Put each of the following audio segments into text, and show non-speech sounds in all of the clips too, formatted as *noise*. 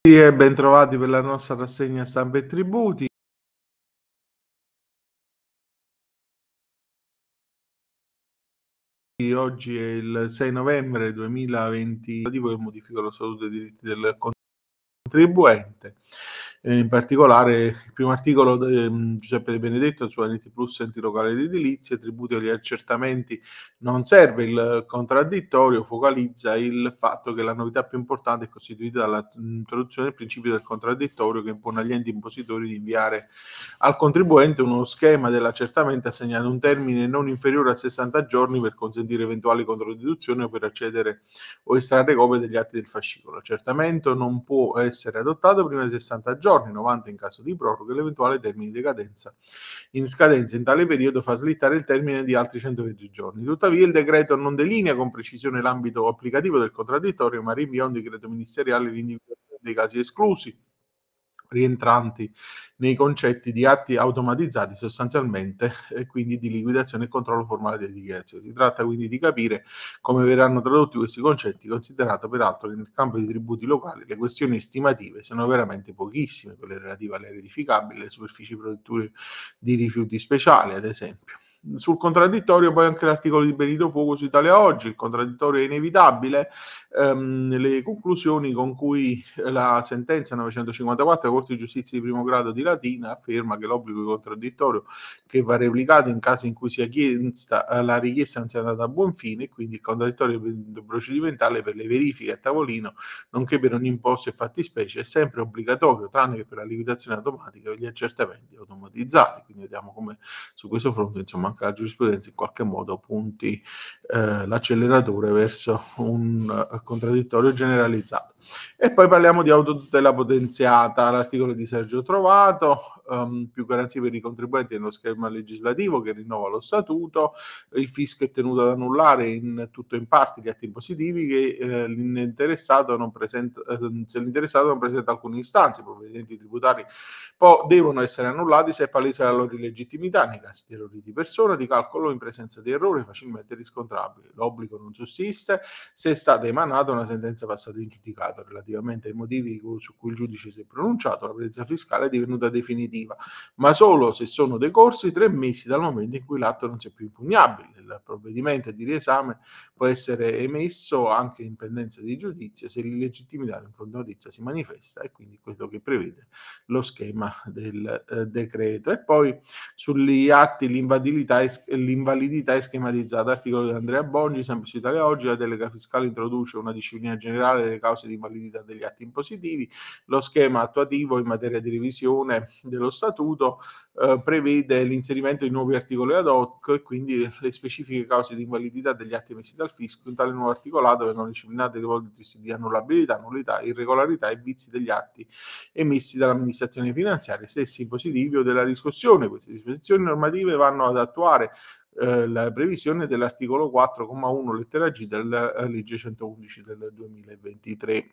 e bentrovati per la nostra rassegna stampa e tributi. Oggi è il 6 novembre 2020, che modifica lo statuto dei diritti del contribuente in particolare il primo articolo di um, Giuseppe De Benedetto su NT Plus enti locali ed edilizie, tributi agli accertamenti, non serve il contraddittorio, focalizza il fatto che la novità più importante è costituita dall'introduzione del principio del contraddittorio che impone agli enti impositori di inviare al contribuente uno schema dell'accertamento assegnando un termine non inferiore a 60 giorni per consentire eventuali controdiduzioni o per accedere o estrarre copie degli atti del fascicolo. L'accertamento non può essere adottato prima di 60 giorni giorni, 90 in caso di proroga, l'eventuale termine di decadenza in scadenza in tale periodo fa slittare il termine di altri 120 giorni. Tuttavia il decreto non delinea con precisione l'ambito applicativo del contraddittorio, ma rinvia un decreto ministeriale l'individuazione dei casi esclusi rientranti nei concetti di atti automatizzati sostanzialmente *laughs* e quindi di liquidazione e controllo formale delle dichiarazioni. Si tratta quindi di capire come verranno tradotti questi concetti, considerato peraltro che nel campo dei tributi locali le questioni estimative sono veramente pochissime, quelle relative alle edificabili, alle superfici produttive di rifiuti speciali, ad esempio. Sul contraddittorio poi anche l'articolo di Benito Fuoco su Italia Oggi, il contraddittorio è inevitabile, ehm, le conclusioni con cui la sentenza 954 della Corte di Giustizia di primo grado di Latina afferma che l'obbligo di contraddittorio che va replicato in caso in cui sia chiesta la richiesta non sia andata a buon fine e quindi il contraddittorio procedimentale per le verifiche a tavolino nonché per ogni imposto e fattispecie è sempre obbligatorio tranne che per la liquidazione automatica e gli accertamenti automatizzati. Quindi vediamo come su questo fronte insomma anche la giurisprudenza in qualche modo punti eh, l'acceleratore verso un uh, contraddittorio generalizzato. E poi parliamo di autotutela potenziata, l'articolo di Sergio Trovato, um, più garanzie per i contribuenti nello schema legislativo che rinnova lo statuto, il fisco è tenuto ad annullare in tutto o in parte gli atti impositivi che eh, l'interessato non presenta, eh, se l'interessato non presenta alcune istanze, i provvedimenti tributari poi devono essere annullati se è palese la loro illegittimità nei casi di errori di persona, di calcolo in presenza di errori facilmente riscontrabili. L'obbligo non sussiste se è stata emanata una sentenza passata in giudicato relativamente ai motivi su cui il giudice si è pronunciato, la presenza fiscale è divenuta definitiva, ma solo se sono decorsi tre mesi dal momento in cui l'atto non sia più impugnabile. Il provvedimento di riesame può essere emesso anche in pendenza di giudizio se l'illegittimità notizia si manifesta e quindi questo che prevede lo schema del eh, decreto. E poi sugli atti l'invalidità, es- l'invalidità è schematizzata. Articolo di Andrea Bongi, sempre su Italia Oggi, la delega fiscale introduce una disciplina generale delle cause di invalidità degli atti impositivi. Lo schema attuativo in materia di revisione dello statuto eh, prevede l'inserimento di nuovi articoli ad hoc e quindi le specifiche cause di invalidità degli atti emessi dal fisco. In tale nuovo articolato vengono disciplinate le ipotesi di annullabilità, nullità, irregolarità e vizi degli atti emessi dall'amministrazione finanziaria stessi impositivi o della riscossione. Queste disposizioni normative vanno ad attuare eh, la previsione dell'articolo 4,1 lettera G della legge 111 del 2023.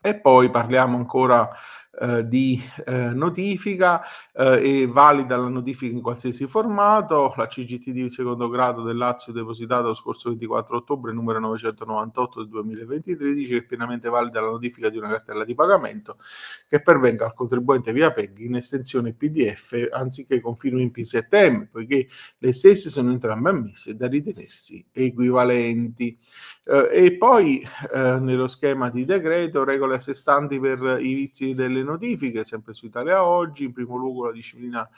E poi parliamo ancora eh, di eh, notifica, eh, è valida la notifica in qualsiasi formato, la CGT di secondo grado del Lazio depositato lo scorso 24 ottobre numero 998 del 2023 dice che è pienamente valida la notifica di una cartella di pagamento che pervenga al contribuente via PEG in estensione PDF anziché con fino in P7M, poiché le stesse sono entrambe ammesse da ritenersi equivalenti. Eh, e poi eh, nello schema di decreto regole assestanti per i vizi delle notifiche, sempre su Italia Oggi, in primo luogo la disciplina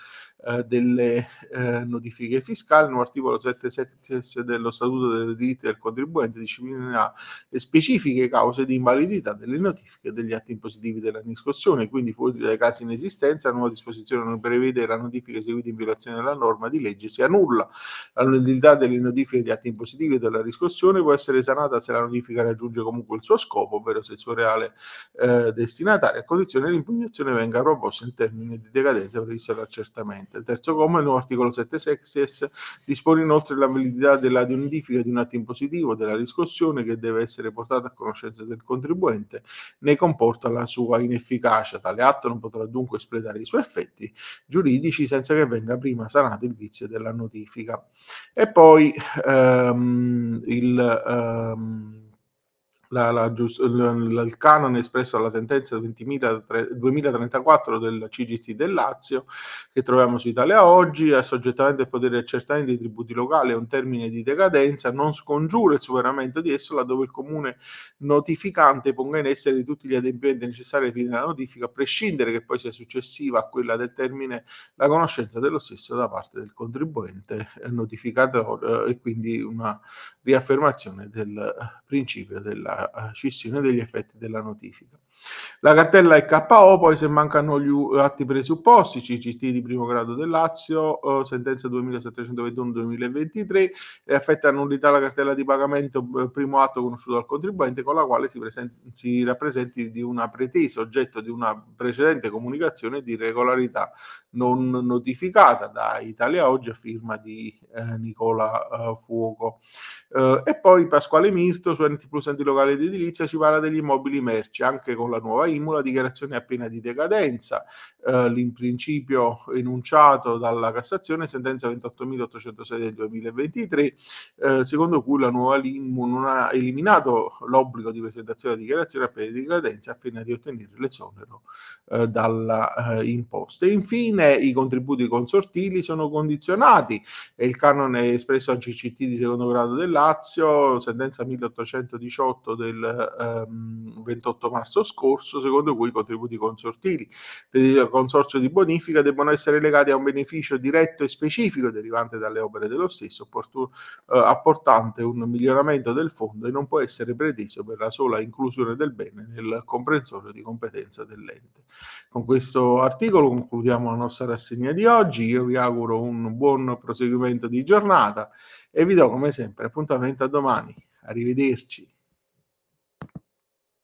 eh, delle eh, notifiche fiscali, nuovo articolo 7 sexies dello Statuto dei diritti del contribuente disciplina le specifiche cause di invalidità delle notifiche degli atti impositivi della riscossione, quindi fuori dai casi in esistenza, la nuova disposizione non prevede la notifica eseguita in violazione della norma di legge sia nulla. La nullità delle notifiche di atti impositivi della riscossione può essere sanata se la notifica raggiunge comunque il suo scopo, ovvero se il suo reale eh, destinatario, a condizione che l'impugnazione venga proposta in termini di decadenza prevista dall'accertamento. Il terzo comma, il nuovo articolo 7 sexes, dispone inoltre la validità della notifica di un atto impositivo della riscossione che deve essere portata a conoscenza del contribuente, ne comporta la sua inefficacia. Tale atto non potrà dunque espletare i suoi effetti giuridici senza che venga prima sanato il vizio della notifica. E poi ehm, il... Ehm, la, la, il, il canone espresso dalla sentenza 20.000, 2034 del CGT del Lazio che troviamo su Italia Oggi, assoggettamente al potere di accertamento dei tributi locali a un termine di decadenza, non scongiura il superamento di esso laddove il comune notificante ponga in essere tutti gli adempimenti necessari ai fini della notifica, a prescindere che poi sia successiva a quella del termine la conoscenza dello stesso da parte del contribuente notificato e quindi una riaffermazione del principio della scissione degli effetti della notifica. La cartella è KO, poi se mancano gli atti presupposti, CCT di primo grado del Lazio, eh, sentenza 2721-2023, e affetta nullità la cartella di pagamento eh, primo atto conosciuto dal contribuente con la quale si, present- si rappresenti di una pretesa oggetto di una precedente comunicazione di regolarità non notificata da Italia Oggi a firma di eh, Nicola eh, Fuoco. Eh, e poi Pasquale Mirto su NT Plus Enti Locali ed Edilizia ci parla degli immobili merci, anche con la nuova IMU, la dichiarazione a pena di decadenza, eh, in principio enunciato dalla Cassazione, sentenza 28.806 del 2023, eh, secondo cui la nuova IMU non ha eliminato l'obbligo di presentazione della dichiarazione a pena di decadenza a fine di ottenere l'esonero eh, dalla imposta. E infine i contributi consortili sono condizionati e il canone espresso a CCT di secondo grado del Lazio, sentenza 1818 del ehm, 28 marzo scorso, secondo cui i contributi consortili il consorzio di bonifica devono essere legati a un beneficio diretto e specifico derivante dalle opere dello stesso, opportun- eh, apportante un miglioramento del fondo e non può essere preteso per la sola inclusione del bene nel comprensorio di competenza dell'ente. Con questo articolo concludiamo la nostra rassegna di oggi. Io vi auguro un buon proseguimento di giornata e vi do come sempre appuntamento a domani. Arrivederci.